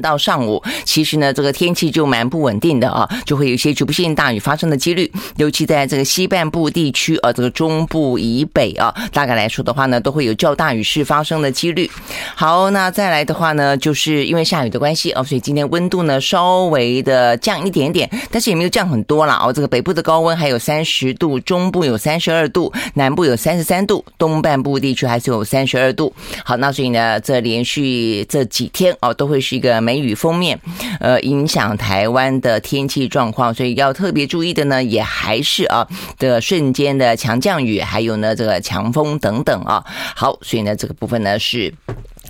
到上午，其实呢，这个天气就蛮不稳定的啊，就会有一些局部性大雨发生的几率，尤其在这个西半部地区啊，这个中部以北啊，大概来说的话呢，都会有较大雨势发生的几率。好，那再来的话呢，就是因为下雨的关系哦，所以今天温度呢稍微的降一点点，但是也没有降很多了哦。这个北部的高温还有三十度，中部有三十二度，南部有三十三度，东半部地区还是有三十二度。好，那所以呢，这连续这几天哦，都会是一个。梅雨封面，呃，影响台湾的天气状况，所以要特别注意的呢，也还是啊的瞬间的强降雨，还有呢这个强风等等啊。好，所以呢这个部分呢是。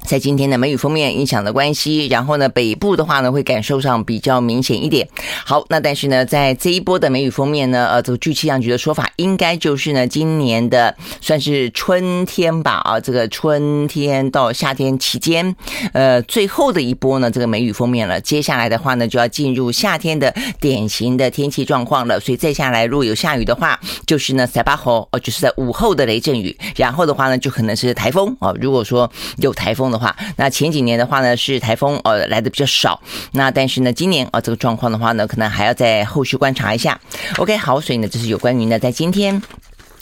在今天的梅雨锋面影响的关系，然后呢，北部的话呢会感受上比较明显一点。好，那但是呢，在这一波的梅雨锋面呢，呃，这个据气象局的说法，应该就是呢，今年的算是春天吧，啊，这个春天到夏天期间，呃，最后的一波呢，这个梅雨锋面了。接下来的话呢，就要进入夏天的典型的天气状况了。所以再下来，如果有下雨的话，就是呢，塞巴侯哦，就是在午后的雷阵雨，然后的话呢，就可能是台风啊。如果说有台风的话，那前几年的话呢，是台风呃来的比较少，那但是呢，今年啊这个状况的话呢，可能还要在后续观察一下。OK，好，所以呢，这是有关于呢在今天。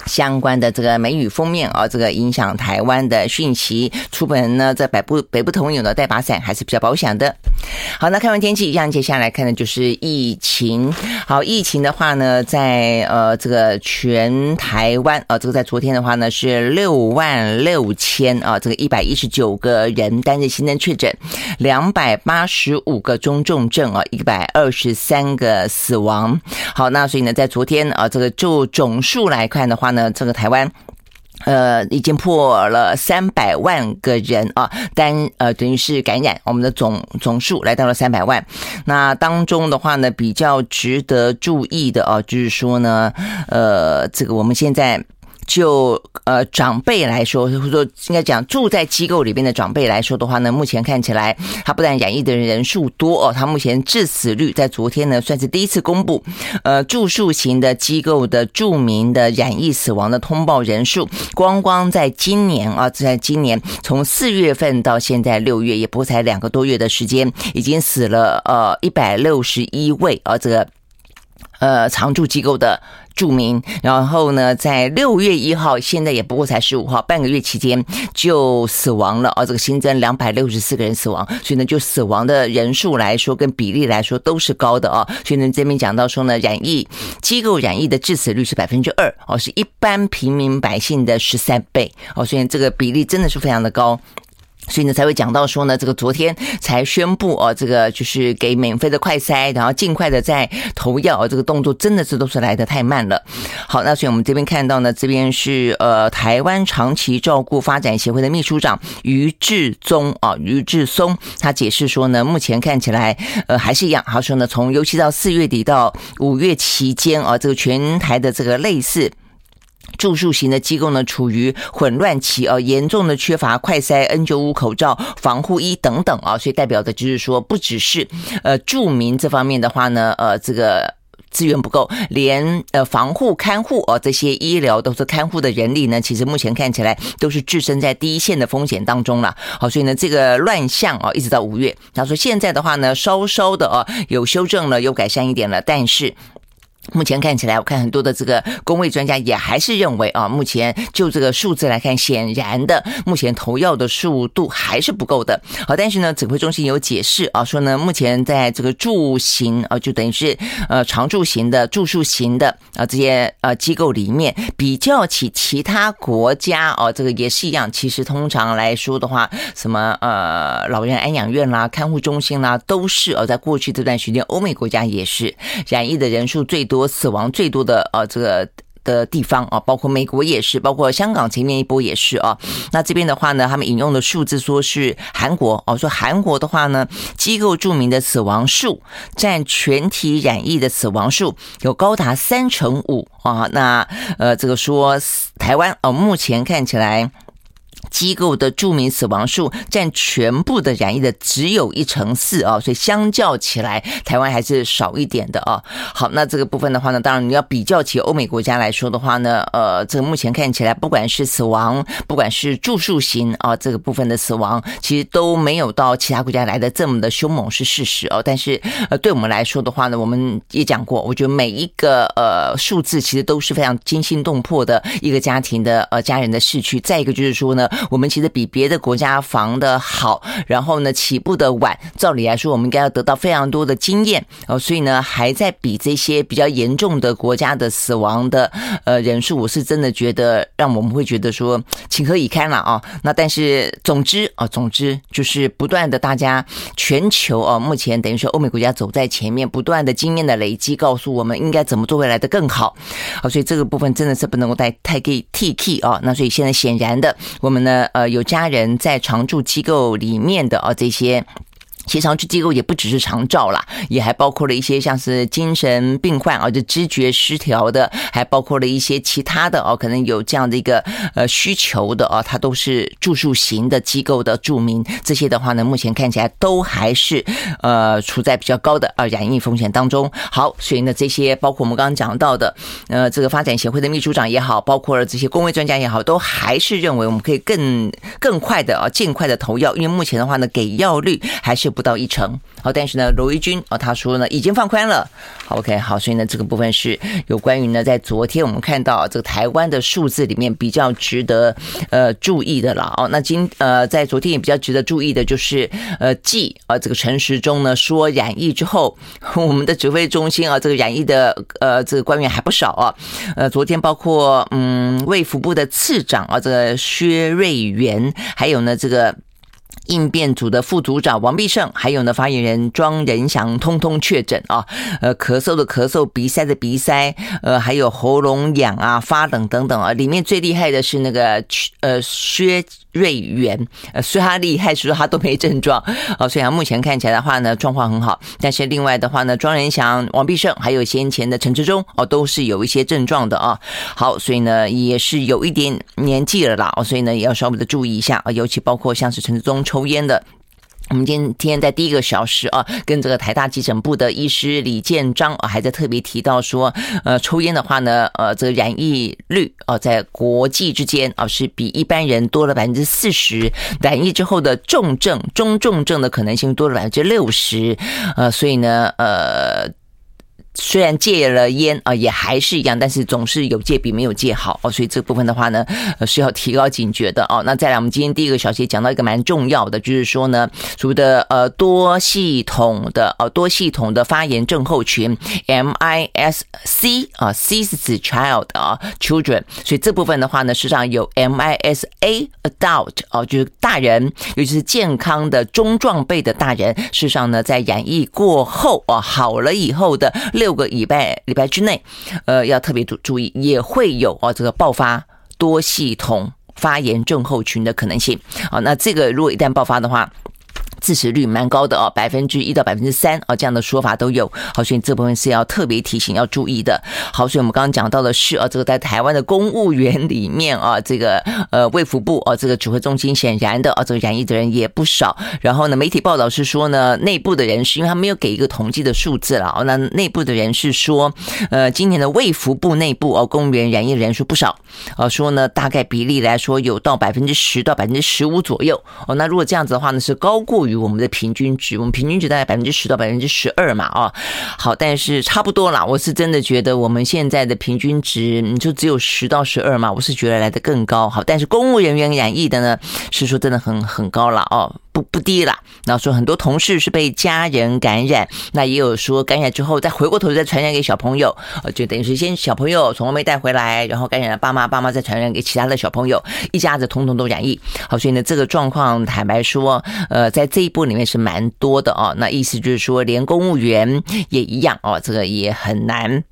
相关的这个梅雨封面啊，这个影响台湾的讯息，出门呢在北部北部朋友呢带把伞还是比较保险的。好，那看完天气，一样接下来看的就是疫情。好，疫情的话呢，在呃这个全台湾啊，这个在昨天的话呢是六万六千啊，这个一百一十九个人单日新增确诊，两百八十五个中重症啊，一百二十三个死亡。好，那所以呢，在昨天啊，这个就总数来看的话。那这个台湾，呃，已经破了三百万个人啊，单呃等于是感染，我们的总总数来到了三百万。那当中的话呢，比较值得注意的啊，就是说呢，呃，这个我们现在。就呃长辈来说，或者说应该讲住在机构里边的长辈来说的话呢，目前看起来他不但染疫的人数多哦，他目前致死率在昨天呢算是第一次公布，呃住宿型的机构的著名的染疫死亡的通报人数，光光在今年啊，在今年从四月份到现在六月，也不才两个多月的时间，已经死了呃一百六十一位啊，这个。呃，常住机构的著名，然后呢，在六月一号，现在也不过才十五号，半个月期间就死亡了啊！这个新增两百六十四个人死亡，所以呢，就死亡的人数来说，跟比例来说都是高的啊！所以呢，这边讲到说呢，染疫机构染疫的致死率是百分之二哦，是一般平民百姓的十三倍哦，所以这个比例真的是非常的高。所以呢，才会讲到说呢，这个昨天才宣布哦，这个就是给免费的快筛，然后尽快的在投药，这个动作真的是都是来的太慢了。好，那所以我们这边看到呢，这边是呃台湾长期照顾发展协会的秘书长于志宗啊，于志松，他解释说呢，目前看起来呃还是一样，他说呢，从尤其到四月底到五月期间啊，这个全台的这个类似。住宿型的机构呢，处于混乱期啊，严重的缺乏快筛、N95 口罩、防护衣等等啊，所以代表的就是说，不只是呃住民这方面的话呢，呃，这个资源不够，连呃防护看护啊这些医疗都是看护的人力呢，其实目前看起来都是置身在第一线的风险当中了。好，所以呢，这个乱象啊，一直到五月，他说现在的话呢，稍稍的啊有修正了，有改善一点了，但是。目前看起来，我看很多的这个公卫专家也还是认为啊，目前就这个数字来看，显然的，目前投药的速度还是不够的。好，但是呢，指挥中心有解释啊，说呢，目前在这个住型啊，就等于是呃常住型的住宿型的啊这些呃机构里面，比较起其他国家啊，这个也是一样。其实通常来说的话，什么呃老人安养院啦、看护中心啦，都是呃在过去这段时间，欧美国家也是染疫的人数最多。多死亡最多的呃这个的地方啊，包括美国也是，包括香港前面一波也是啊。那这边的话呢，他们引用的数字说是韩国哦，说韩国的话呢，机构著名的死亡数占全体染疫的死亡数有高达三成五啊。那呃这个说台湾哦，目前看起来。机构的著名死亡数占全部的染疫的只有一成四啊，所以相较起来，台湾还是少一点的啊。好，那这个部分的话呢，当然你要比较起欧美国家来说的话呢，呃，这个目前看起来，不管是死亡，不管是住宿型啊，这个部分的死亡，其实都没有到其他国家来的这么的凶猛，是事实哦。但是呃，对我们来说的话呢，我们也讲过，我觉得每一个呃数字其实都是非常惊心动魄的一个家庭的呃家人的逝去。再一个就是说呢。我们其实比别的国家防的好，然后呢，起步的晚，照理来说，我们应该要得到非常多的经验哦，所以呢，还在比这些比较严重的国家的死亡的呃人数，我是真的觉得让我们会觉得说情何以堪了啊。那但是总之啊，总之就是不断的大家全球啊，目前等于说欧美国家走在前面，不断的经验的累积，告诉我们应该怎么做会来的更好啊。所以这个部分真的是不能够带太给 T K 啊。那所以现在显然的，我们那。呃，有家人在常住机构里面的哦，这些。其实常住机构也不只是长照啦，也还包括了一些像是精神病患啊，就知觉失调的，还包括了一些其他的哦，可能有这样的一个呃需求的哦，它都是住宿型的机构的住民。这些的话呢，目前看起来都还是呃处在比较高的啊染疫风险当中。好，所以呢，这些包括我们刚刚讲到的呃这个发展协会的秘书长也好，包括了这些公卫专家也好，都还是认为我们可以更更快的啊，尽快的投药，因为目前的话呢，给药率还是。不到一成，好，但是呢，罗一军啊，他说呢，已经放宽了。，OK，好，所以呢，这个部分是有关于呢，在昨天我们看到这个台湾的数字里面比较值得呃注意的了哦。那今呃，在昨天也比较值得注意的就是呃，继啊这个陈时中呢说染疫之后，我们的指挥中心啊，这个染疫的呃这个官员还不少啊。呃，昨天包括嗯卫福部的次长啊，这个薛瑞元，还有呢这个。应变组的副组长王必胜，还有呢发言人庄人祥，通通确诊啊。呃，咳嗽的咳嗽，鼻塞的鼻塞，呃，还有喉咙痒啊、发冷等等啊。里面最厉害的是那个呃薛瑞元，呃，虽然他厉害，是说他都没症状啊。虽然目前看起来的话呢，状况很好。但是另外的话呢，庄人祥、王必胜，还有先前的陈志忠哦，都是有一些症状的啊。好，所以呢也是有一点年纪了啦，所以呢也要稍微的注意一下啊，尤其包括像是陈志忠。抽烟的，我们今天在第一个小时啊，跟这个台大急诊部的医师李建章啊，还在特别提到说，呃，抽烟的话呢，呃，这个染疫率啊，在国际之间啊，是比一般人多了百分之四十，染疫之后的重症、中重症的可能性多了百分之六十，呃，所以呢，呃。虽然戒了烟啊，也还是一样，但是总是有戒比没有戒好哦，所以这部分的话呢，是要提高警觉的哦。那再来，我们今天第一个小节讲到一个蛮重要的，就是说呢，所谓的呃多系统的呃多系统的发炎症候群 MIS-C 啊，C 是指 child 啊，children，所以这部分的话呢，事实上有 MIS-A adult 哦，就是大人，尤其是健康的中壮辈的大人，事实上呢，在染疫过后啊，好了以后的。六个礼拜礼拜之内，呃，要特别注注意，也会有啊这个爆发多系统发炎症候群的可能性。好，那这个如果一旦爆发的话，致死率蛮高的哦，百分之一到百分之三啊，这样的说法都有。好，所以这部分是要特别提醒要注意的。好，所以我们刚刚讲到的是啊，这个在台湾的公务员里面啊，这个呃卫福部啊，这个指挥中心显然的啊，这个染疫的人也不少。然后呢，媒体报道是说呢，内部的人士，因为他没有给一个统计的数字了哦，那内部的人士说，呃，今年的卫福部内部哦，公务员染疫的人数不少啊，说呢，大概比例来说有到百分之十到百分之十五左右哦。那如果这样子的话呢，是高过于。与我们的平均值，我们平均值大概百分之十到百分之十二嘛，啊，好，但是差不多啦。我是真的觉得我们现在的平均值，你就只有十到十二嘛，我是觉得来得更高。好，但是公务人员染疫的呢，是说真的很很高了哦。不不低了，然后说很多同事是被家人感染，那也有说感染之后再回过头再传染给小朋友，就等于是先小朋友从外面带回来，然后感染了爸妈，爸妈再传染给其他的小朋友，一家子统统都染疫。好，所以呢，这个状况坦白说，呃，在这一波里面是蛮多的哦。那意思就是说，连公务员也一样哦，这个也很难。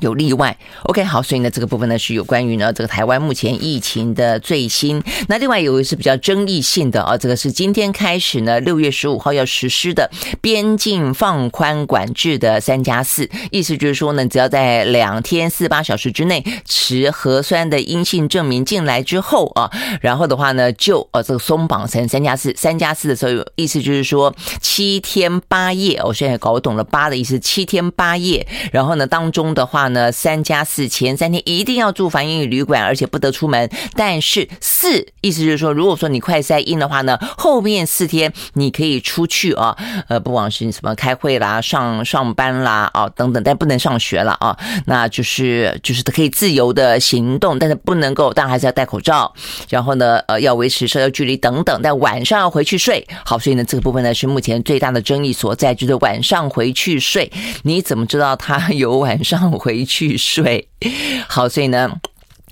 有例外，OK，好，所以呢，这个部分呢是有关于呢这个台湾目前疫情的最新。那另外有一个是比较争议性的啊，这个是今天开始呢，六月十五号要实施的边境放宽管制的三加四，意思就是说呢，只要在两天四八小时之内持核酸的阴性证明进来之后啊，然后的话呢，就呃这个松绑成三加四，三加四的时候，意思就是说七天八夜，我现在搞懂了八的意思，七天八夜，然后呢当中的话。呢，三加四前三天一定要住防疫旅馆，而且不得出门。但是四意思就是说，如果说你快筛阴的话呢，后面四天你可以出去啊，呃，不管是什么开会啦、上上班啦啊等等，但不能上学了啊，那就是就是可以自由的行动，但是不能够，但还是要戴口罩，然后呢，呃，要维持社交距离等等。但晚上要回去睡，好，所以呢，这个部分呢是目前最大的争议所在，就是晚上回去睡，你怎么知道他 有晚上回？回去睡，好，所以呢。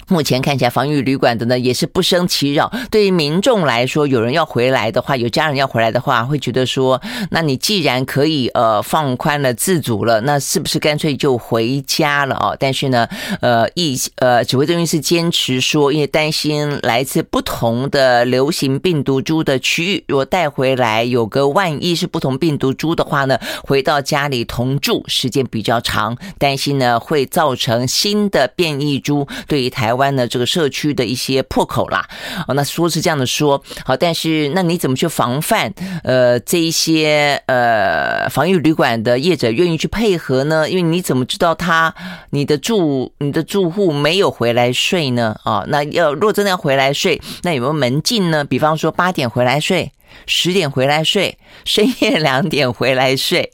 目前看起来，防疫旅馆的呢也是不胜其扰。对于民众来说，有人要回来的话，有家人要回来的话，会觉得说，那你既然可以呃放宽了自主了，那是不是干脆就回家了哦？但是呢，呃，疫呃指挥中心是坚持说，因为担心来自不同的流行病毒株的区域，如果带回来有个万一是不同病毒株的话呢，回到家里同住时间比较长，担心呢会造成新的变异株对于台。湾的这个社区的一些破口啦，哦，那说是这样的说，好，但是那你怎么去防范？呃，这一些呃防疫旅馆的业者愿意去配合呢？因为你怎么知道他你的住你的住户没有回来睡呢？啊，那要如果真的要回来睡，那有没有门禁呢？比方说八点回来睡，十点回来睡，深夜两点回来睡，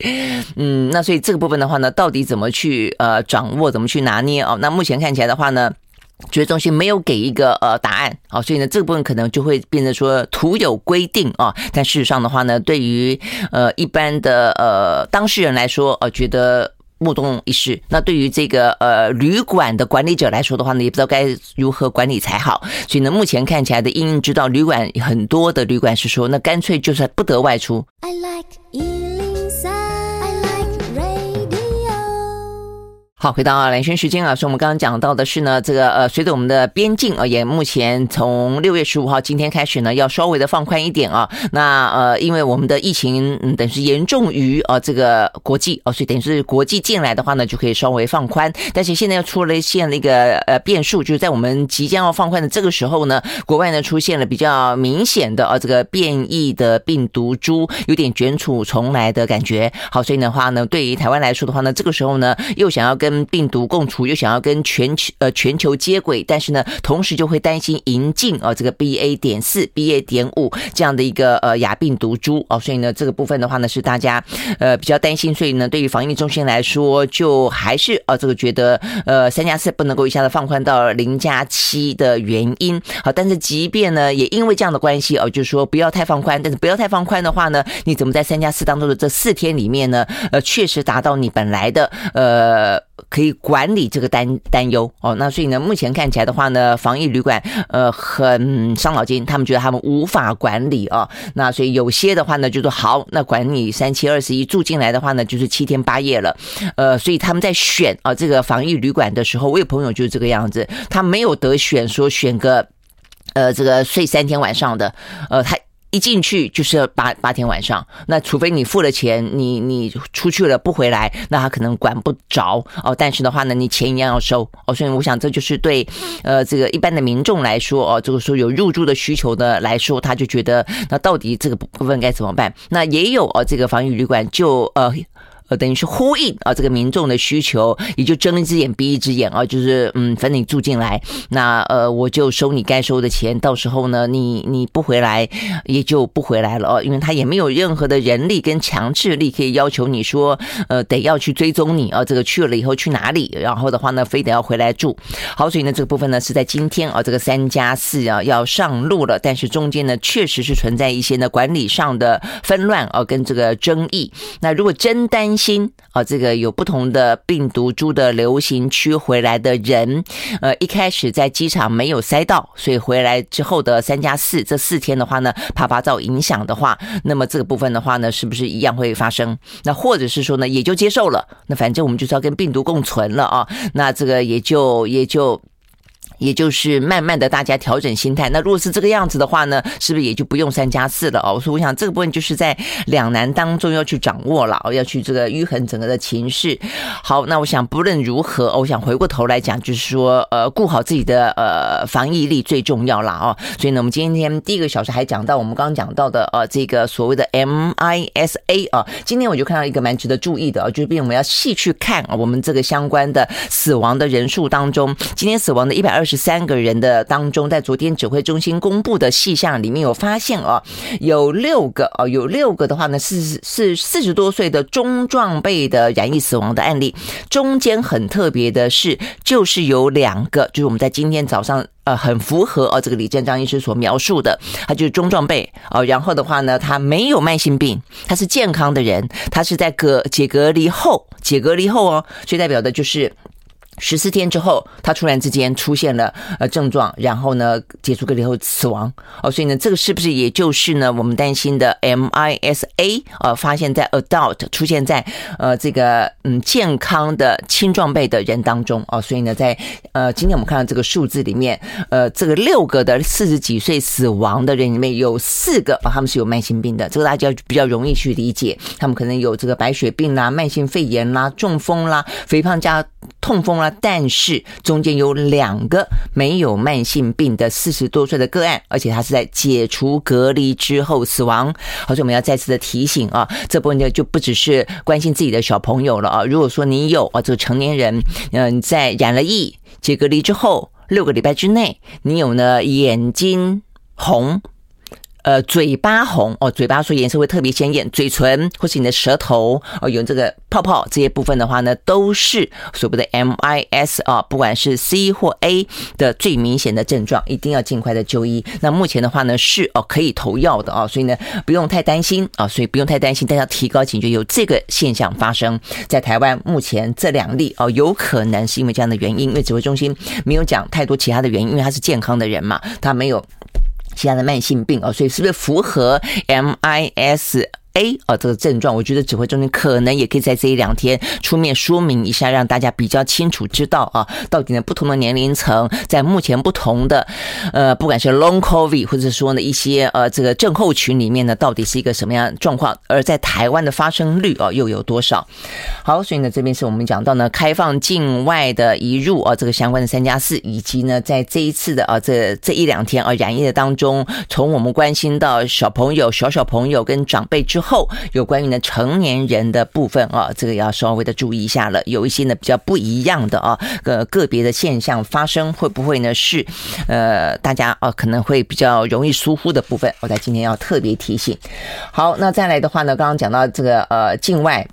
嗯，那所以这个部分的话呢，到底怎么去呃掌握，怎么去拿捏？哦，那目前看起来的话呢？指挥中心没有给一个呃答案，啊，所以呢这部分可能就会变成说徒有规定啊，但事实上的话呢，对于呃一般的呃当事人来说，呃觉得莫衷一是。那对于这个呃旅馆的管理者来说的话呢，也不知道该如何管理才好。所以呢，目前看起来的因应知道旅馆很多的旅馆是说，那干脆就是不得外出。I like 好，回到兰萱时间啊，所以我们刚刚讲到的是呢，这个呃，随着我们的边境而言，目前从六月十五号今天开始呢，要稍微的放宽一点啊。那呃，因为我们的疫情嗯，等于是严重于啊这个国际哦，所以等于是国际进来的话呢，就可以稍微放宽。但是现在又出了现了一个呃变数，就是在我们即将要放宽的这个时候呢，国外呢出现了比较明显的啊这个变异的病毒株，有点卷土重来的感觉。好，所以的话呢，对于台湾来说的话呢，这个时候呢，又想要跟跟病毒共处，又想要跟全球呃全球接轨，但是呢，同时就会担心引进啊这个 BA 点四、BA 点五这样的一个呃亚病毒株哦，所以呢，这个部分的话呢是大家呃比较担心，所以呢，对于防疫中心来说，就还是啊这个觉得呃三加四不能够一下子放宽到零加七的原因。好，但是即便呢，也因为这样的关系哦，就是说不要太放宽，但是不要太放宽的话呢，你怎么在三加四当中的这四天里面呢，呃，确实达到你本来的呃。可以管理这个担担忧哦，那所以呢，目前看起来的话呢，防疫旅馆呃很伤脑筋，他们觉得他们无法管理哦，那所以有些的话呢，就说好，那管你三七二十一住进来的话呢，就是七天八夜了，呃，所以他们在选啊这个防疫旅馆的时候，我有朋友就是这个样子，他没有得选，说选个呃这个睡三天晚上的，呃他。一进去就是八八天晚上，那除非你付了钱，你你出去了不回来，那他可能管不着哦。但是的话呢，你钱一样要收哦。所以我想这就是对呃这个一般的民众来说哦，这个说有入住的需求的来说，他就觉得那到底这个部分该怎么办？那也有哦，这个防疫旅馆就呃。呃，等于是呼应啊，这个民众的需求，也就睁一只眼闭一只眼啊，就是嗯，反正你住进来，那呃，我就收你该收的钱，到时候呢，你你不回来也就不回来了哦，因为他也没有任何的人力跟强制力可以要求你说，呃，得要去追踪你啊，这个去了以后去哪里，然后的话呢，非得要回来住。好，所以呢，这个部分呢是在今天啊，这个三加四啊要上路了，但是中间呢确实是存在一些呢管理上的纷乱啊，跟这个争议。那如果真担心啊，这个有不同的病毒株的流行区回来的人，呃，一开始在机场没有塞到，所以回来之后的三加四这四天的话呢，怕怕遭影响的话，那么这个部分的话呢，是不是一样会发生？那或者是说呢，也就接受了，那反正我们就是要跟病毒共存了啊，那这个也就也就。也就是慢慢的大家调整心态，那如果是这个样子的话呢，是不是也就不用三加四了哦？所以我想这个部分就是在两难当中要去掌握了哦，要去这个迂衡整个的情势。好，那我想不论如何，我想回过头来讲，就是说呃，顾好自己的呃防疫力最重要了哦。所以呢，我们今天第一个小时还讲到我们刚刚讲到的呃这个所谓的 MISA 啊，今天我就看到一个蛮值得注意的啊，就是我们要细去看啊，我们这个相关的死亡的人数当中，今天死亡的一百二十。十三个人的当中，在昨天指挥中心公布的细项里面有发现哦，有六个哦，有六个的话呢是是四十多岁的中壮辈的染疫死亡的案例，中间很特别的是，就是有两个，就是我们在今天早上呃很符合哦这个李正章医师所描述的，他就是中壮辈哦，然后的话呢，他没有慢性病，他是健康的人，他是在隔解隔离后解隔离后哦，所以代表的就是。十四天之后，他突然之间出现了呃症状，然后呢结束隔离后死亡哦，所以呢这个是不是也就是呢我们担心的 MISA 呃发现在 adult 出现在呃这个嗯健康的青壮辈的人当中哦，所以呢在呃今天我们看到这个数字里面，呃这个六个的四十几岁死亡的人里面有四个啊、他们是有慢性病的，这个大家比较容易去理解，他们可能有这个白血病啦、慢性肺炎啦、中风啦、肥胖加痛风啦。但是中间有两个没有慢性病的四十多岁的个案，而且他是在解除隔离之后死亡。好，所以我们要再次的提醒啊，这部分就就不只是关心自己的小朋友了啊。如果说你有啊这个成年人，嗯，在染了疫解隔离之后六个礼拜之内，你有呢眼睛红。呃，嘴巴红哦，嘴巴说颜色会特别鲜艳，嘴唇或是你的舌头哦有这个泡泡这些部分的话呢，都是所谓的 MIS 啊，不管是 C 或 A 的最明显的症状，一定要尽快的就医。那目前的话呢是哦可以投药的啊，所以呢不用太担心啊，所以不用太担心，但要提高警觉，有这个现象发生在台湾。目前这两例哦，有可能是因为这样的原因，因为指挥中心没有讲太多其他的原因，因为他是健康的人嘛，他没有。其他的慢性病哦，所以是不是符合 MIS？A 啊，这个症状，我觉得指挥中心可能也可以在这一两天出面说明一下，让大家比较清楚知道啊，到底呢不同的年龄层在目前不同的呃，不管是 Long COVID 或者说呢一些呃这个症候群里面呢，到底是一个什么样状况？而在台湾的发生率啊又有多少？好，所以呢这边是我们讲到呢开放境外的移入啊，这个相关的三加四，以及呢在这一次的啊这这一两天啊染疫的当中，从我们关心到小朋友、小小朋友跟长辈之后有关于呢成年人的部分啊，这个要稍微的注意一下了。有一些呢比较不一样的啊，个个别的现象发生，会不会呢是呃大家啊可能会比较容易疏忽的部分？我在今天要特别提醒。好，那再来的话呢，刚刚讲到这个呃境外。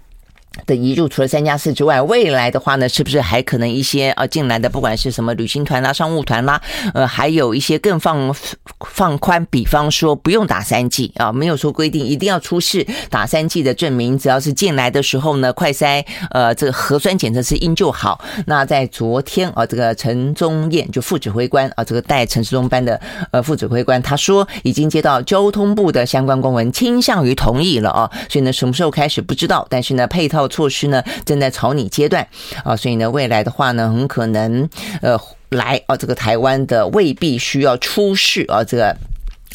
的移入除了三加四之外，未来的话呢，是不是还可能一些呃进来的，不管是什么旅行团啦、商务团啦，呃，还有一些更放放宽，比方说不用打三剂啊，没有说规定一定要出示打三剂的证明，只要是进来的时候呢，快筛呃这个核酸检测是阴就好。那在昨天啊，这个陈宗彦就副指挥官啊，这个带陈世忠班的呃副指挥官，他说已经接到交通部的相关公文，倾向于同意了啊，所以呢，什么时候开始不知道，但是呢，配套。措施呢正在草拟阶段啊，所以呢，未来的话呢，很可能呃来啊，这个台湾的未必需要出示啊，这个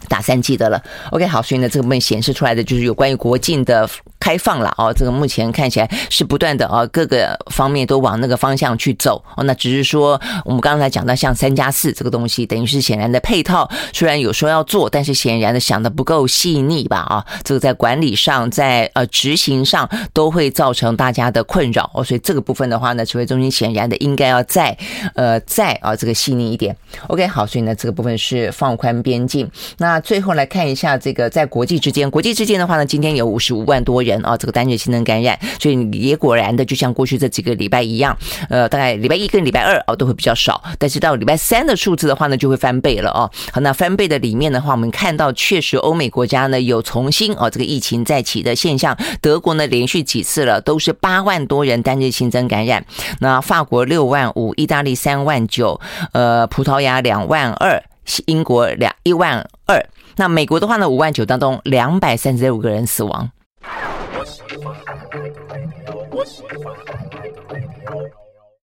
打三剂的了。OK，好，所以呢，这个部分显示出来的就是有关于国境的。开放了哦，这个目前看起来是不断的啊，各个方面都往那个方向去走哦。那只是说，我们刚才讲到像三加四这个东西，等于是显然的配套，虽然有说要做，但是显然的想的不够细腻吧？啊，这个在管理上，在呃执行上都会造成大家的困扰哦。所以这个部分的话呢，指挥中心显然的应该要再呃再啊这个细腻一点。OK，好，所以呢这个部分是放宽边境。那最后来看一下这个在国际之间，国际之间的话呢，今天有五十五万多人。人啊，这个单日新增感染，所以也果然的，就像过去这几个礼拜一样，呃，大概礼拜一跟礼拜二哦都会比较少，但是到礼拜三的数字的话呢，就会翻倍了哦。好，那翻倍的里面的话，我们看到确实欧美国家呢有重新哦这个疫情再起的现象，德国呢连续几次了都是八万多人单日新增感染，那法国六万五，意大利三万九，呃，葡萄牙两万二，英国两一万二。那美国的话呢，五万九当中两百三十六个人死亡。What?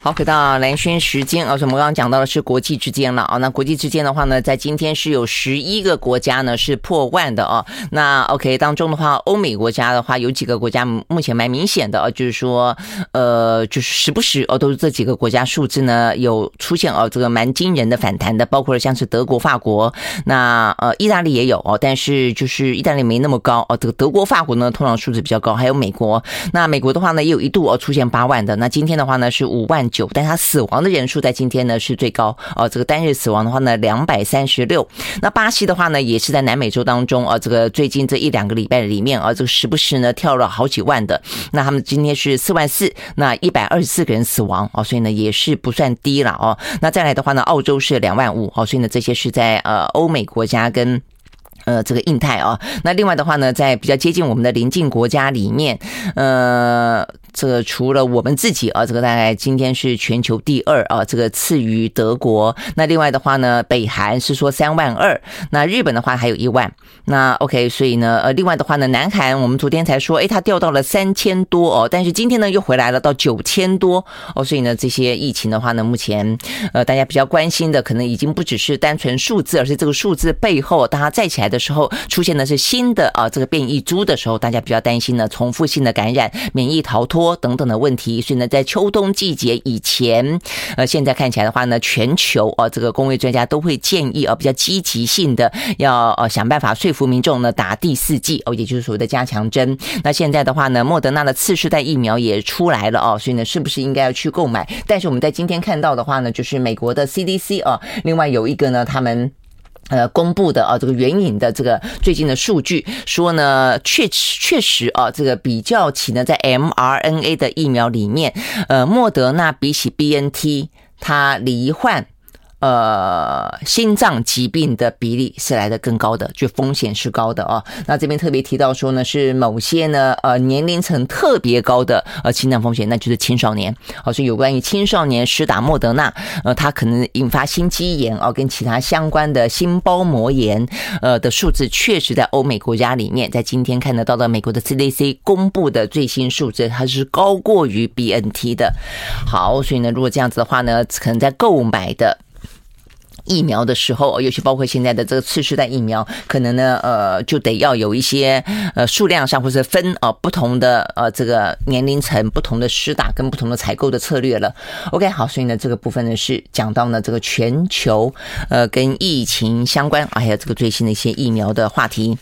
好，回到蓝轩时间，而且我们刚刚讲到的是国际之间了啊。那国际之间的话呢，在今天是有十一个国家呢是破万的啊。那 OK 当中的话，欧美国家的话有几个国家目前蛮明显的啊，就是说呃，就是时不时哦，都是这几个国家数字呢有出现哦，这个蛮惊人的反弹的，包括了像是德国、法国，那呃意大利也有哦，但是就是意大利没那么高哦。这个德国、法国呢通常数字比较高，还有美国。那美国的话呢也有一度哦出现八万的，那今天的话呢是五万。九，但他死亡的人数在今天呢是最高哦，这个单日死亡的话呢两百三十六。那巴西的话呢也是在南美洲当中啊，这个最近这一两个礼拜里面啊，这个时不时呢跳了好几万的。那他们今天是四万四，那一百二十四个人死亡哦，所以呢也是不算低了哦。那再来的话呢，澳洲是两万五哦，所以呢这些是在呃欧美国家跟呃这个印太啊。那另外的话呢，在比较接近我们的邻近国家里面，呃。这个除了我们自己啊，这个大概今天是全球第二啊，这个次于德国。那另外的话呢，北韩是说三万二，那日本的话还有一万。那 OK，所以呢，呃，另外的话呢，南韩我们昨天才说，诶，它掉到了三千多哦，但是今天呢又回来了到九千多哦。所以呢，这些疫情的话呢，目前呃大家比较关心的，可能已经不只是单纯数字，而是这个数字背后，当它再起来的时候，出现的是新的啊这个变异株的时候，大家比较担心呢，重复性的感染、免疫逃脱。等等的问题，所以呢，在秋冬季节以前，呃，现在看起来的话呢，全球啊，这个公卫专家都会建议啊，比较积极性的要呃想办法说服民众呢打第四剂哦，也就是所谓的加强针。那现在的话呢，莫德纳的次世代疫苗也出来了哦，所以呢，是不是应该要去购买？但是我们在今天看到的话呢，就是美国的 CDC 啊，另外有一个呢，他们。呃，公布的啊，这个援引的这个最近的数据说呢，确实确实啊，这个比较起呢，在 mRNA 的疫苗里面，呃，莫德纳比起 BNT，它罹患。呃，心脏疾病的比例是来的更高的，就风险是高的啊。那这边特别提到说呢，是某些呢呃年龄层特别高的呃心脏风险，那就是青少年。好，所以有关于青少年施打莫德纳，呃，它可能引发心肌炎哦，跟其他相关的心包膜炎呃的数字，确实在欧美国家里面，在今天看得到的美国的 CDC 公布的最新数字，它是高过于 BNT 的。好，所以呢，如果这样子的话呢，可能在购买的。疫苗的时候，尤其包括现在的这个次世代疫苗，可能呢，呃，就得要有一些呃数量上或者分啊、呃、不同的呃这个年龄层不同的施打跟不同的采购的策略了。OK，好，所以呢这个部分呢是讲到呢这个全球呃跟疫情相关啊，还有这个最新的一些疫苗的话题。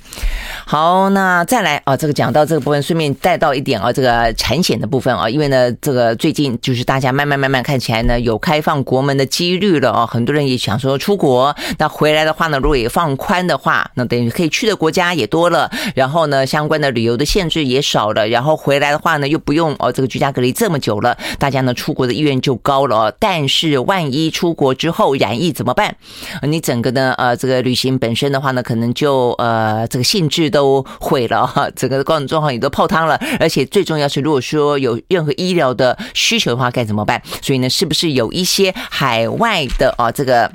好，那再来啊，这个讲到这个部分，顺便带到一点啊，这个产险的部分啊，因为呢这个最近就是大家慢慢慢慢看起来呢有开放国门的几率了啊，很多人也想说。出国，那回来的话呢，如果也放宽的话，那等于可以去的国家也多了，然后呢，相关的旅游的限制也少了，然后回来的话呢，又不用哦这个居家隔离这么久了，大家呢出国的意愿就高了。但是万一出国之后染疫怎么办？你整个呢呃这个旅行本身的话呢，可能就呃这个兴致都毁了哈，整个各种状况也都泡汤了。而且最重要是，如果说有任何医疗的需求的话，该怎么办？所以呢，是不是有一些海外的啊这个？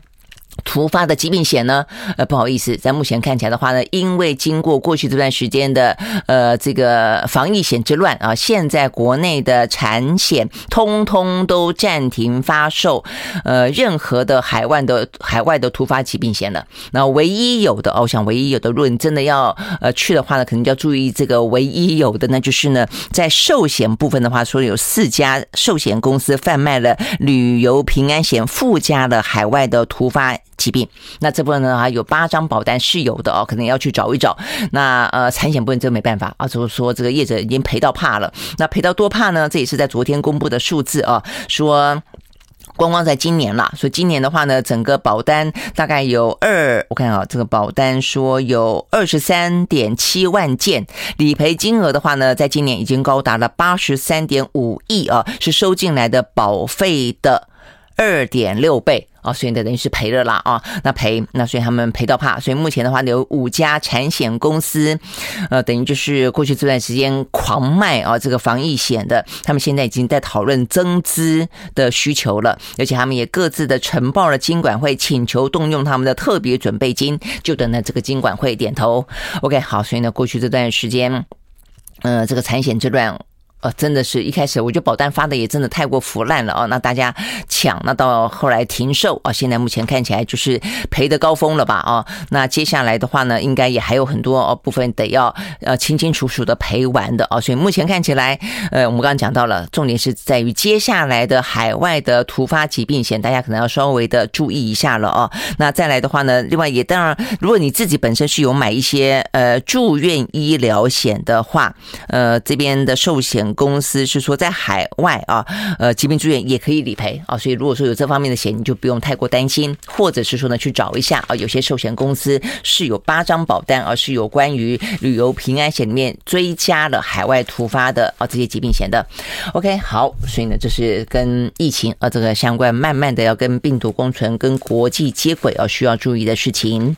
突发的疾病险呢？呃，不好意思，在目前看起来的话呢，因为经过过去这段时间的呃这个防疫险之乱啊，现在国内的产险通通都暂停发售，呃，任何的海外的海外的突发疾病险了。那唯一有的，哦，我想唯一有的，如果你真的要呃去的话呢，可能就要注意这个唯一有的，那就是呢，在寿险部分的话，说有四家寿险公司贩卖了旅游平安险附加的海外的突发。疾病，那这部分呢还有八张保单是有的哦，可能要去找一找。那呃，产险部分真没办法啊，就是说这个业者已经赔到怕了。那赔到多怕呢？这也是在昨天公布的数字啊，说。光光在今年啦，所以今年的话呢，整个保单大概有二，我看啊，这个保单说有二十三点七万件，理赔金额的话呢，在今年已经高达了八十三点五亿啊，是收进来的保费的二点六倍。啊，所以呢，等于是赔了啦啊，那赔，那所以他们赔到怕，所以目前的话有五家产险公司，呃，等于就是过去这段时间狂卖啊这个防疫险的，他们现在已经在讨论增资的需求了，而且他们也各自的呈报了金管会，请求动用他们的特别准备金，就等着这个金管会点头。OK，好，所以呢，过去这段时间，呃，这个产险这段。呃，真的是一开始我觉得保单发的也真的太过腐烂了啊！那大家抢，那到后来停售啊，现在目前看起来就是赔的高峰了吧啊？那接下来的话呢，应该也还有很多哦部分得要呃清清楚楚的赔完的啊。所以目前看起来，呃，我们刚刚讲到了，重点是在于接下来的海外的突发疾病险，大家可能要稍微的注意一下了啊。那再来的话呢，另外也当然，如果你自己本身是有买一些呃住院医疗险的话，呃，这边的寿险。公司是说在海外啊，呃，疾病住院也可以理赔啊，所以如果说有这方面的险，你就不用太过担心，或者是说呢，去找一下啊，有些寿险公司是有八张保单，而是有关于旅游平安险里面追加了海外突发的啊这些疾病险的。OK，好，所以呢，这是跟疫情啊这个相关，慢慢的要跟病毒共存、跟国际接轨啊需要注意的事情。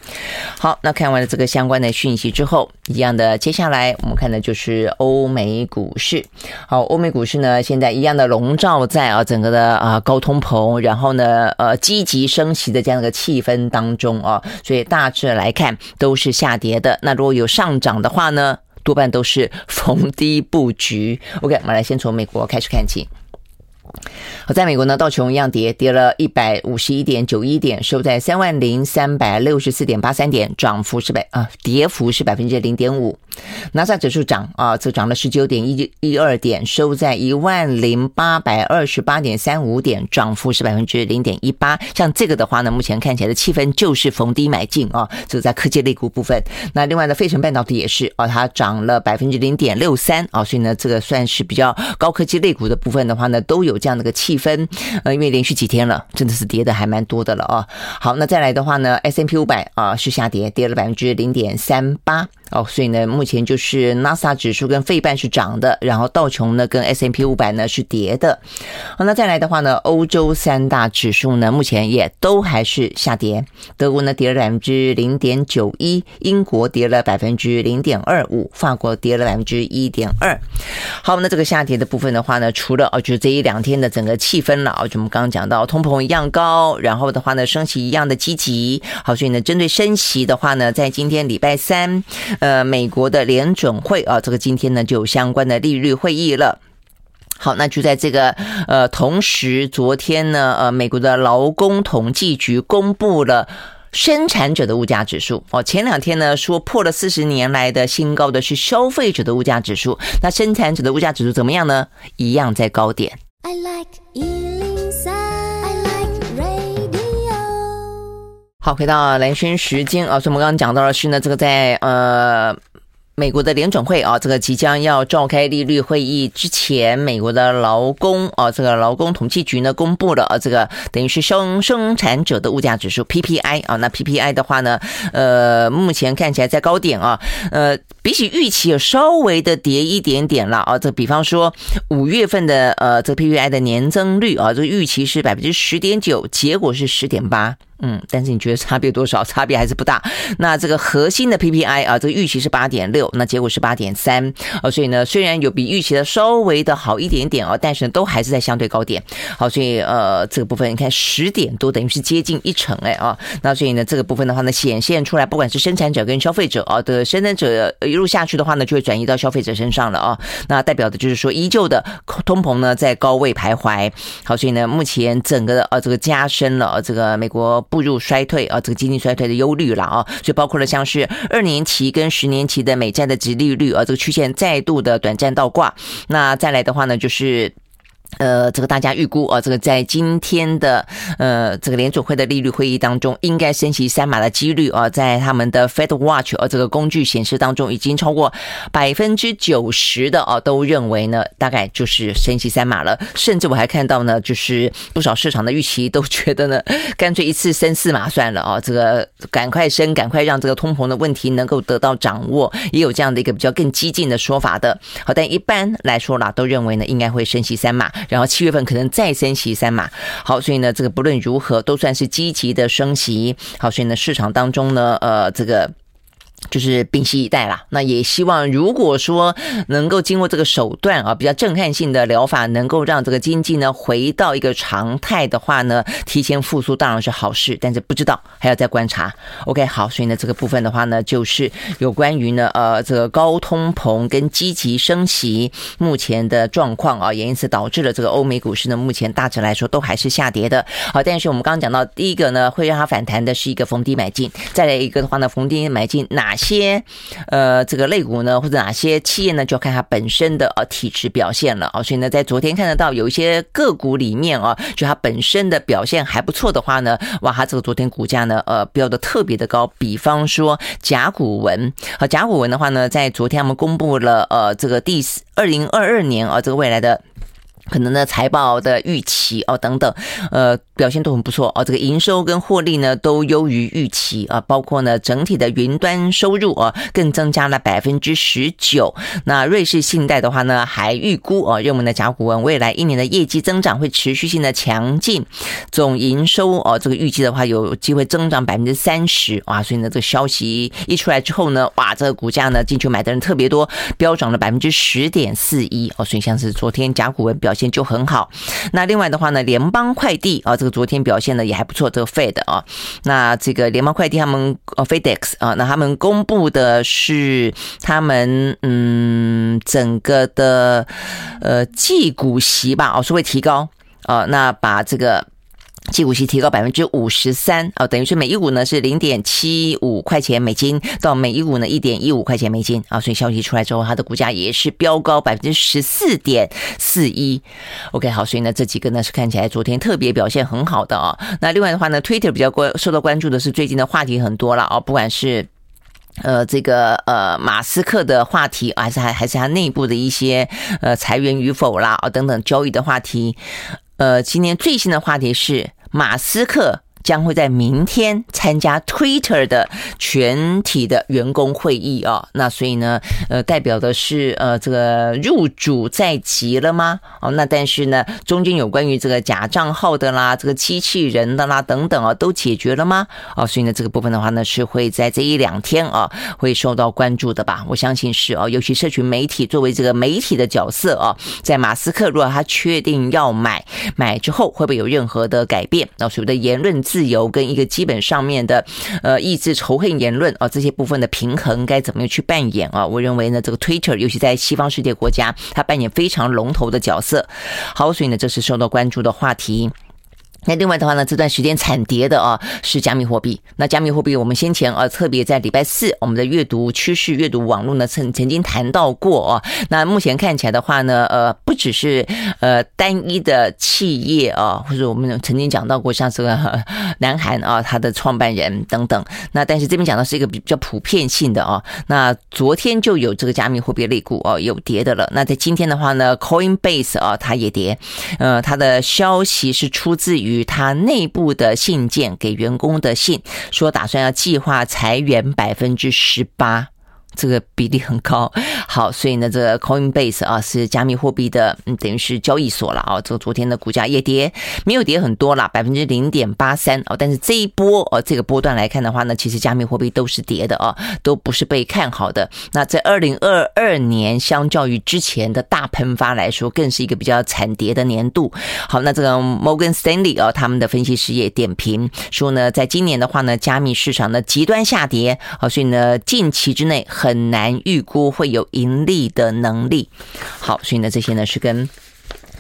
好，那看完了这个相关的讯息之后，一样的，接下来我们看的就是欧美股市。好，欧美股市呢，现在一样的笼罩在啊整个的啊高通膨，然后呢呃积极升息的这样的一个气氛当中啊，所以大致来看都是下跌的。那如果有上涨的话呢，多半都是逢低布局。OK，我们来先从美国开始看起。好，在美国呢，道琼一样跌，跌了一百五十一点九一点，收在三万零三百六十四点八三点，涨幅是百啊，跌幅是百分之零点五。纳斯指数涨啊，则涨了十九点一一二点，收在一万零八百二十八点三五点，涨幅是百分之零点一八。像这个的话呢，目前看起来的气氛就是逢低买进啊，就在科技类股部分。那另外呢，费城半导体也是啊，它涨了百分之零点六三啊，所以呢，这个算是比较高科技类股的部分的话呢，都有这样的一个气氛。呃，因为连续几天了，真的是跌的还蛮多的了啊。好，那再来的话呢，S&P 五百啊是下跌，跌了百分之零点三八。哦，所以呢，目前就是纳斯达克指数跟费半是涨的，然后道琼呢跟 S&P 五百呢是跌的。好，那再来的话呢，欧洲三大指数呢目前也都还是下跌。德国呢跌了百分之零点九一，英国跌了百分之零点二五，法国跌了百分之一点二。好，那这个下跌的部分的话呢，除了哦，就是这一两天天的整个气氛了，就我们刚刚讲到通膨一样高，然后的话呢，升息一样的积极。好，所以呢，针对升息的话呢，在今天礼拜三。呃，美国的联准会啊，这个今天呢就有相关的利率会议了。好，那就在这个呃同时，昨天呢，呃，美国的劳工统计局公布了生产者的物价指数。哦，前两天呢说破了四十年来的新高的是消费者的物价指数，那生产者的物价指数怎么样呢？一样在高点。I like 一零三，I like radio。好，回到蓝轩时间啊，所以我们刚刚讲到的是呢，这个在呃。美国的联准会啊，这个即将要召开利率会议之前，美国的劳工啊，这个劳工统计局呢公布了啊，这个等于是生生产者的物价指数 PPI 啊，那 PPI 的话呢，呃，目前看起来在高点啊，呃，比起预期有稍微的跌一点点了啊，这比方说五月份的呃这 PPI 的年增率啊，这预期是百分之十点九，结果是十点八。嗯，但是你觉得差别多少？差别还是不大。那这个核心的 PPI 啊，这个预期是八点六，那结果是八点三啊，所以呢，虽然有比预期的稍微的好一点点啊，但是呢，都还是在相对高点。好，所以呃，这个部分你看十点多，等于是接近一成哎啊。那所以呢，这个部分的话呢，显现出来，不管是生产者跟消费者啊的生产者一路下去的话呢，就会转移到消费者身上了啊。那代表的就是说，依旧的通膨呢在高位徘徊。好，所以呢，目前整个的呃这个加深了这个美国。步入衰退啊，这个经济衰退的忧虑了啊，所以包括了像是二年期跟十年期的美债的殖利率啊，这个曲线再度的短暂倒挂。那再来的话呢，就是。呃，这个大家预估啊，这个在今天的呃这个联准会的利率会议当中，应该升息三码的几率啊，在他们的 Fed Watch 啊这个工具显示当中，已经超过百分之九十的啊都认为呢，大概就是升息三码了。甚至我还看到呢，就是不少市场的预期都觉得呢，干脆一次升四码算了啊，这个赶快升，赶快让这个通膨的问题能够得到掌握，也有这样的一个比较更激进的说法的。好，但一般来说啦，都认为呢，应该会升息三码。然后七月份可能再升息三码，好，所以呢，这个不论如何都算是积极的升息，好，所以呢，市场当中呢，呃，这个。就是屏息以待啦，那也希望如果说能够经过这个手段啊，比较震撼性的疗法，能够让这个经济呢回到一个常态的话呢，提前复苏当然是好事，但是不知道还要再观察。OK，好，所以呢这个部分的话呢，就是有关于呢呃这个高通膨跟积极升息目前的状况啊，也因此导致了这个欧美股市呢目前大致来说都还是下跌的。好，但是我们刚刚讲到第一个呢会让它反弹的是一个逢低买进，再来一个的话呢逢低买进哪？哪些呃这个类股呢，或者哪些企业呢，就要看它本身的呃体质表现了啊。所以呢，在昨天看得到有一些个股里面啊，就它本身的表现还不错的话呢，哇，它这个昨天股价呢呃飙的特别的高。比方说甲骨文，好，甲骨文的话呢，在昨天我们公布了呃这个第二零二二年啊这个未来的。可能呢，财报的预期哦，等等，呃，表现都很不错哦。这个营收跟获利呢，都优于预期啊。包括呢，整体的云端收入啊，更增加了百分之十九。那瑞士信贷的话呢，还预估啊，认为呢，甲骨文未来一年的业绩增长会持续性的强劲，总营收哦，这个预计的话有机会增长百分之三十哇。所以呢，这个消息一出来之后呢，哇，这个股价呢，进去买的人特别多，飙涨了百分之十点四一哦。所以像是昨天甲骨文表表现。就很好。那另外的话呢，联邦快递啊，这个昨天表现的也还不错。这个 Fed 啊，那这个联邦快递他们呃 FedEx 啊，那他们公布的是他们嗯整个的呃季股息吧，哦是会提高啊，那把这个。季股息提高百分之五十三啊，等于是每一股呢是零点七五块钱美金到每一股呢一点一五块钱美金啊，所以消息出来之后，它的股价也是飙高百分之十四点四一。OK，好，所以呢这几个呢是看起来昨天特别表现很好的啊。那另外的话呢，Twitter 比较关受到关注的是最近的话题很多了啊，不管是呃这个呃马斯克的话题，还是还还是他内部的一些呃裁员与否啦啊等等交易的话题。呃，今天最新的话题是马斯克。将会在明天参加 Twitter 的全体的员工会议啊，那所以呢，呃，代表的是呃这个入主在即了吗？哦，那但是呢，中间有关于这个假账号的啦，这个机器人的啦等等啊，都解决了吗？哦，所以呢，这个部分的话呢，是会在这一两天啊会受到关注的吧？我相信是哦，尤其社群媒体作为这个媒体的角色啊，在马斯克如果他确定要买买之后，会不会有任何的改变？那所谓的言论。自由跟一个基本上面的呃抑制仇恨言论啊，这些部分的平衡该怎么样去扮演啊？我认为呢，这个 Twitter 尤其在西方世界国家，它扮演非常龙头的角色。好，所以呢，这是受到关注的话题。那另外的话呢，这段时间惨跌的啊是加密货币。那加密货币，我们先前啊特别在礼拜四我们的阅读趋势阅读网络呢曾曾经谈到过啊。那目前看起来的话呢，呃，不只是呃单一的企业啊，或者我们曾经讲到过像这个南韩啊，它的创办人等等。那但是这边讲的是一个比较普遍性的啊。那昨天就有这个加密货币类股啊有跌的了。那在今天的话呢，Coinbase 啊它也跌，呃，它的消息是出自于。与他内部的信件给员工的信说，打算要计划裁员百分之十八。这个比例很高，好，所以呢，这个 Coinbase 啊是加密货币的，嗯，等于是交易所了啊。这个昨天的股价也跌，没有跌很多啦，百分之零点八三哦。但是这一波哦，这个波段来看的话呢，其实加密货币都是跌的啊，都不是被看好的。那在二零二二年，相较于之前的大喷发来说，更是一个比较惨跌的年度。好，那这个 Morgan Stanley 啊，他们的分析师也点评说呢，在今年的话呢，加密市场的极端下跌啊，所以呢，近期之内。很难预估会有盈利的能力。好，所以呢，这些呢是跟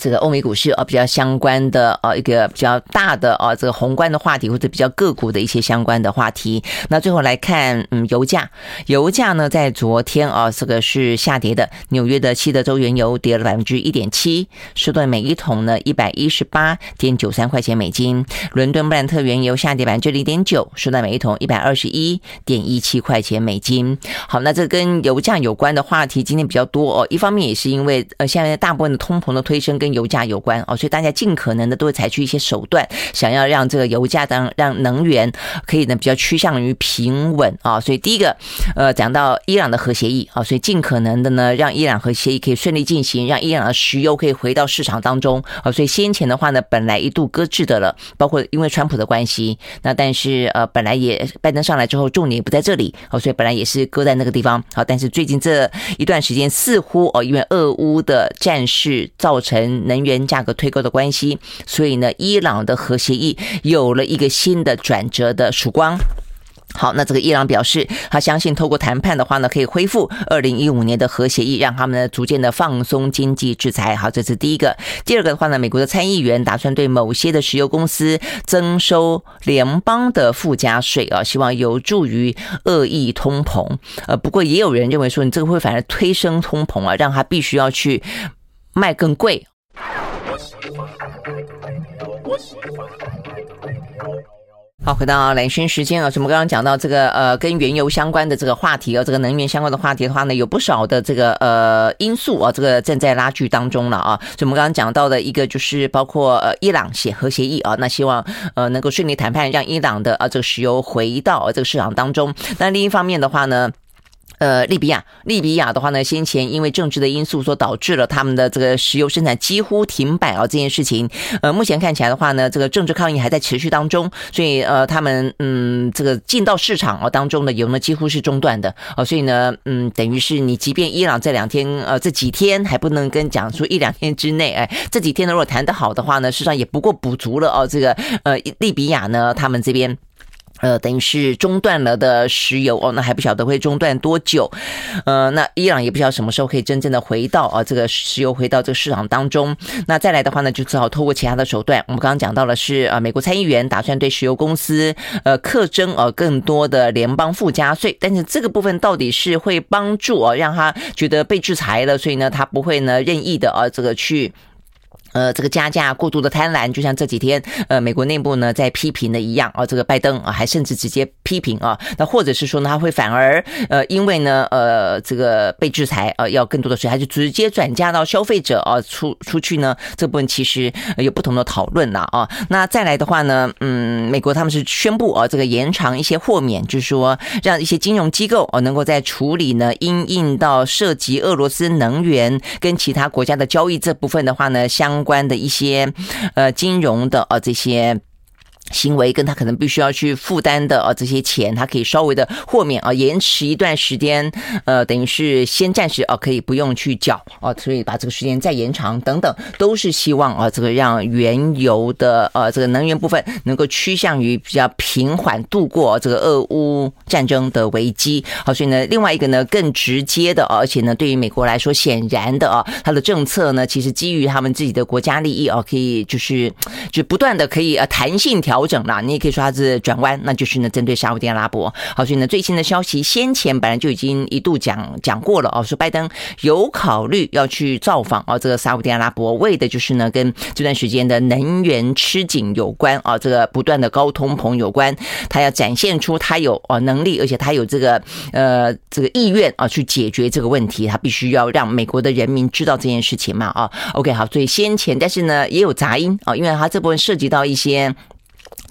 这个欧美股市啊，比较相关的啊一个比较大的啊这个宏观的话题，或者比较个股的一些相关的话题。那最后来看，嗯，油价，油价呢在昨天啊这个是下跌的。纽约的西德州原油跌了百分之一点七，收在每一桶呢一百一十八点九三块钱美金。伦敦布兰特原油下跌百分之零点九，收在每一桶一百二十一点一七块钱美金。好，那这跟油价有关的话题今天比较多哦。一方面也是因为呃现在大部分的通膨的推升跟油价有关哦，所以大家尽可能的都会采取一些手段，想要让这个油价当让能源可以呢比较趋向于平稳啊。所以第一个，呃，讲到伊朗的核协议啊，所以尽可能的呢让伊朗核协议可以顺利进行，让伊朗的石油可以回到市场当中啊。所以先前的话呢，本来一度搁置的了，包括因为川普的关系，那但是呃本来也拜登上来之后重点也不在这里哦，所以本来也是搁在那个地方好，但是最近这一段时间似乎哦，因为俄乌的战事造成。能源价格推高的关系，所以呢，伊朗的核协议有了一个新的转折的曙光。好，那这个伊朗表示，他相信透过谈判的话呢，可以恢复二零一五年的核协议，让他们呢逐渐的放松经济制裁。好，这是第一个。第二个的话呢，美国的参议员打算对某些的石油公司征收联邦的附加税啊，希望有助于恶意通膨。呃，不过也有人认为说，你这个会反而推升通膨啊，让他必须要去卖更贵。好，回到蓝轩时间啊，我们刚刚讲到这个呃，跟原油相关的这个话题啊，这个能源相关的话题的话呢，有不少的这个呃因素啊，这个正在拉锯当中了啊。所以我们刚刚讲到的一个就是包括呃伊朗写核协议啊，那希望呃能够顺利谈判，让伊朗的啊这个石油回到这个市场当中。那另一方面的话呢，呃，利比亚，利比亚的话呢，先前因为政治的因素所导致了他们的这个石油生产几乎停摆啊，这件事情，呃，目前看起来的话呢，这个政治抗议还在持续当中，所以呃，他们嗯，这个进到市场啊当中的油呢几乎是中断的哦，所以呢，嗯，等于是你即便伊朗这两天呃这几天还不能跟讲说一两天之内，哎，这几天呢如果谈得好的话呢，事实上也不过补足了哦，这个呃利比亚呢他们这边。呃，等于是中断了的石油哦，那还不晓得会中断多久。呃，那伊朗也不晓得什么时候可以真正的回到啊，这个石油回到这个市场当中。那再来的话呢，就只好透过其他的手段。我们刚刚讲到了是啊，美国参议员打算对石油公司呃课征呃更多的联邦附加税，但是这个部分到底是会帮助啊，让他觉得被制裁了，所以呢，他不会呢任意的啊这个去。呃，这个加价过度的贪婪，就像这几天呃，美国内部呢在批评的一样啊，这个拜登啊还甚至直接批评啊，那或者是说呢，他会反而呃，因为呢呃这个被制裁啊，要更多的税，他就直接转嫁到消费者啊出出去呢，这部分其实有不同的讨论了啊。那再来的话呢，嗯，美国他们是宣布啊，这个延长一些豁免，就是说让一些金融机构啊能够在处理呢因应到涉及俄罗斯能源跟其他国家的交易这部分的话呢，相相关的一些呃金融的呃这些。行为跟他可能必须要去负担的啊这些钱，他可以稍微的豁免啊，延迟一段时间，呃，等于是先暂时啊可以不用去缴啊，所以把这个时间再延长等等，都是希望啊这个让原油的呃这个能源部分能够趋向于比较平缓度过这个俄乌战争的危机。好，所以呢，另外一个呢更直接的，而且呢对于美国来说显然的啊，它的政策呢其实基于他们自己的国家利益啊，可以就是就不断的可以呃弹性调。调整了，你也可以说它是转弯，那就是呢，针对沙乌地阿拉伯。好，所以呢，最新的消息，先前本来就已经一度讲讲过了哦，说拜登有考虑要去造访哦，这个沙乌地阿拉伯，为的就是呢，跟这段时间的能源吃紧有关啊，这个不断的高通膨有关，他要展现出他有哦能力，而且他有这个呃这个意愿啊，去解决这个问题，他必须要让美国的人民知道这件事情嘛啊。OK，好，所以先前但是呢，也有杂音啊，因为他这部分涉及到一些。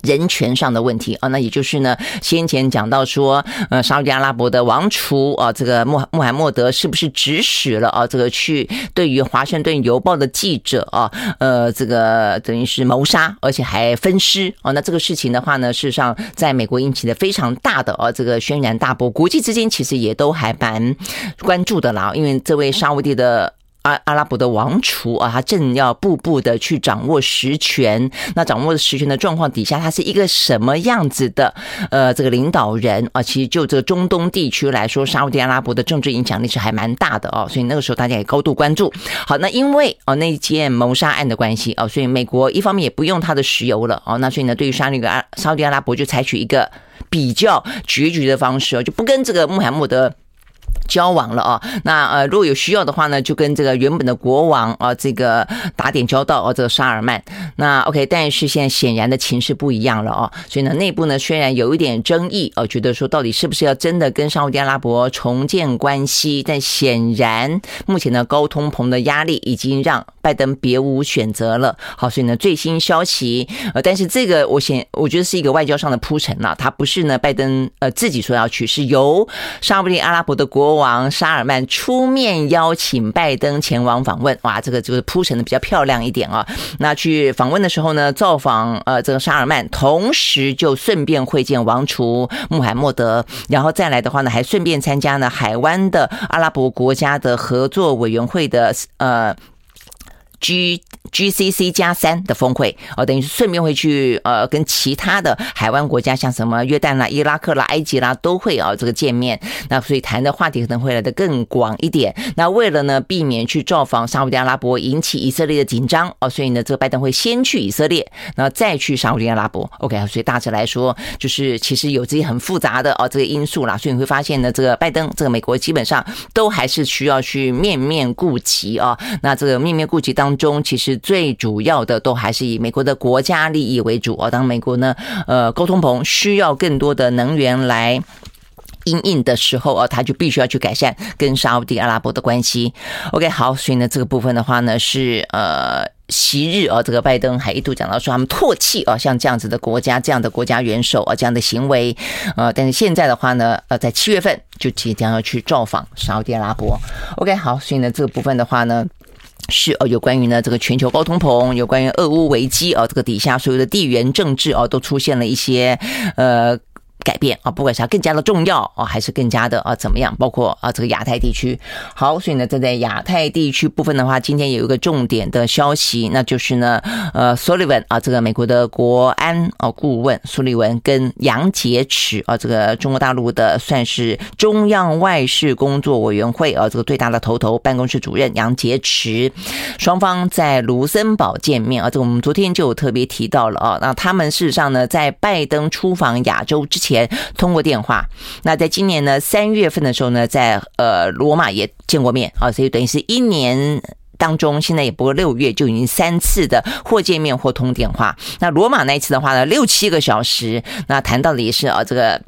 人权上的问题啊，那也就是呢，先前讲到说，呃，沙特阿拉伯的王储啊，这个穆穆罕默德是不是指使了啊，这个去对于华盛顿邮报的记者啊，呃，这个等于是谋杀，而且还分尸啊，那这个事情的话呢，事实上在美国引起了非常大的啊这个轩然大波，国际之间其实也都还蛮关注的啦，因为这位沙乌地的。阿阿拉伯的王储啊，他正要步步的去掌握实权。那掌握实权的状况底下，他是一个什么样子的？呃，这个领导人啊，其实就这个中东地区来说，沙乌地阿拉伯的政治影响力是还蛮大的哦。所以那个时候大家也高度关注。好，那因为哦那件谋杀案的关系哦，所以美国一方面也不用他的石油了哦。那所以呢，对于沙利个阿沙乌地阿拉伯就采取一个比较决绝的方式哦，就不跟这个穆罕默德。交往了啊，那呃，如果有需要的话呢，就跟这个原本的国王啊，这个打点交道哦，这个沙尔曼。那 OK，但是现在显然的情势不一样了哦，所以呢，内部呢虽然有一点争议哦，觉得说到底是不是要真的跟沙乌地阿拉伯重建关系，但显然目前呢高通膨的压力已经让拜登别无选择了。好，所以呢，最新消息呃，但是这个我显我觉得是一个外交上的铺陈了，他不是呢拜登呃自己说要去，是由沙乌地阿拉伯的国。王王沙尔曼出面邀请拜登前往访问，哇，这个就是铺陈的比较漂亮一点啊。那去访问的时候呢，造访呃这个沙尔曼，同时就顺便会见王储穆罕默德，然后再来的话呢，还顺便参加呢海湾的阿拉伯国家的合作委员会的呃 G。GCC 加三的峰会哦，等于顺便会去呃跟其他的海湾国家，像什么约旦啦、伊拉克啦、埃及啦，都会啊这个见面。那所以谈的话题可能会来得更广一点。那为了呢避免去造访沙乌地阿拉伯引起以色列的紧张哦，所以呢这个拜登会先去以色列，然后再去沙乌地阿拉伯。OK，所以大致来说就是其实有这些很复杂的哦这个因素啦。所以你会发现呢，这个拜登这个美国基本上都还是需要去面面顾及啊。那这个面面顾及当中，其实。最主要的都还是以美国的国家利益为主啊。当美国呢，呃，沟通膨需要更多的能源来因应的时候啊，他就必须要去改善跟沙乌地阿拉伯的关系。OK，好，所以呢，这个部分的话呢，是呃，昔日啊，这个拜登还一度讲到说他们唾弃啊，像这样子的国家、这样的国家元首啊，这样的行为，呃，但是现在的话呢，呃，在七月份就即将要去造访沙乌地阿拉伯。OK，好，所以呢，这个部分的话呢。是哦，有关于呢这个全球高通膨，有关于俄乌危机啊，这个底下所有的地缘政治啊，都出现了一些呃。改变啊，不管是它更加的重要啊，还是更加的啊怎么样？包括啊这个亚太地区。好，所以呢，站在亚太地区部分的话，今天有一个重点的消息，那就是呢，呃，苏利文啊，这个美国的国安啊顾问苏利文跟杨洁篪啊，这个中国大陆的算是中央外事工作委员会啊，这个最大的头头办公室主任杨洁篪，双方在卢森堡见面啊，这个我们昨天就有特别提到了啊，那他们事实上呢，在拜登出访亚洲之前。前通过电话，那在今年呢三月份的时候呢，在呃罗马也见过面啊，所以等于是一年当中，现在也不过六月就已经三次的或见面或通电话。那罗马那一次的话呢，六七个小时，那谈到的也是啊这个。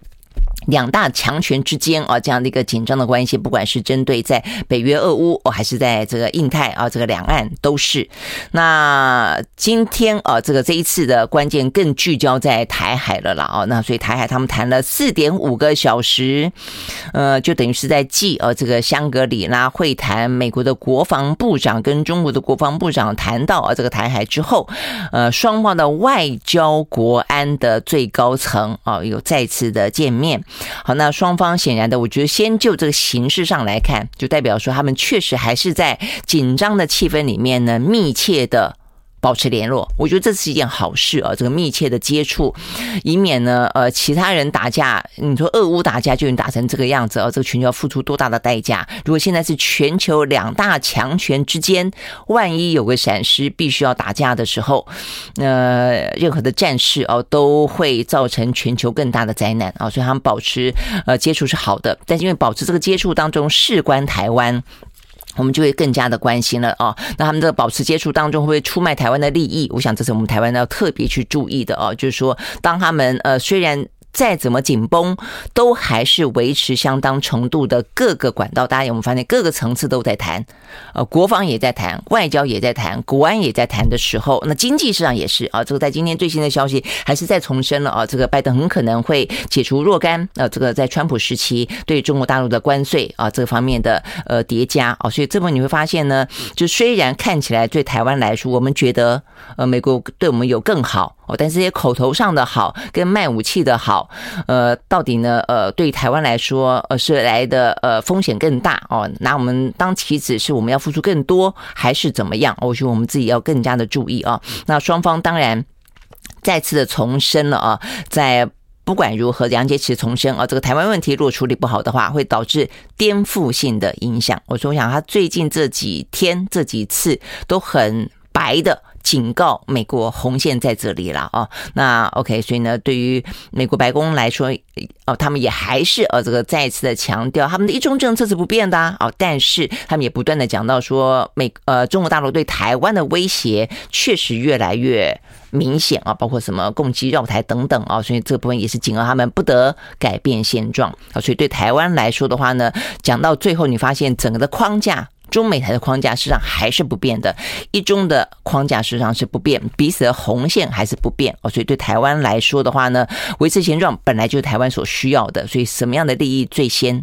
两大强权之间啊，这样的一个紧张的关系，不管是针对在北约、俄乌，哦，还是在这个印太啊，这个两岸都是。那今天啊，这个这一次的关键更聚焦在台海了啦。哦，那所以台海他们谈了四点五个小时，呃，就等于是在继啊这个香格里拉会谈，美国的国防部长跟中国的国防部长谈到啊这个台海之后，呃，双方的外交、国安的最高层啊有再次的见面。好，那双方显然的，我觉得先就这个形式上来看，就代表说他们确实还是在紧张的气氛里面呢，密切的。保持联络，我觉得这是一件好事啊！这个密切的接触，以免呢，呃，其他人打架，你说俄乌打架就能打成这个样子啊？这个全球要付出多大的代价？如果现在是全球两大强权之间，万一有个闪失，必须要打架的时候，呃，任何的战事哦，都会造成全球更大的灾难啊！所以他们保持呃接触是好的，但是因为保持这个接触当中事关台湾。我们就会更加的关心了啊！那他们的保持接触当中会不会出卖台湾的利益？我想这是我们台湾要特别去注意的啊！就是说，当他们呃虽然。再怎么紧绷，都还是维持相当程度的各个管道。大家有没有发现，各个层次都在谈，呃，国防也在谈，外交也在谈，国安也在谈的时候，那经济市场也是啊。这个在今天最新的消息还是再重申了啊，这个拜登很可能会解除若干呃，这个在川普时期对中国大陆的关税啊这个方面的呃叠加啊。所以这么你会发现呢，就虽然看起来对台湾来说，我们觉得呃美国对我们有更好。哦，但这些口头上的好跟卖武器的好，呃，到底呢，呃，对台湾来说，呃，是来的呃风险更大哦，拿我们当棋子，是我们要付出更多，还是怎么样？我觉得我们自己要更加的注意啊。那双方当然再次的重申了啊，在不管如何，杨洁篪重申啊，这个台湾问题如果处理不好的话，会导致颠覆性的影响。我说，我想他最近这几天这几次都很白的。警告美国红线在这里了啊！那 OK，所以呢，对于美国白宫来说，哦，他们也还是呃这个再次的强调，他们的一中政策是不变的啊。但是他们也不断的讲到说，美呃中国大陆对台湾的威胁确实越来越明显啊，包括什么攻击绕台等等啊，所以这部分也是警告他们不得改变现状啊。所以对台湾来说的话呢，讲到最后，你发现整个的框架。中美台的框架实际上还是不变的，一中的框架实际上是不变，彼此的红线还是不变哦。所以对台湾来说的话呢，维持现状本来就是台湾所需要的，所以什么样的利益最先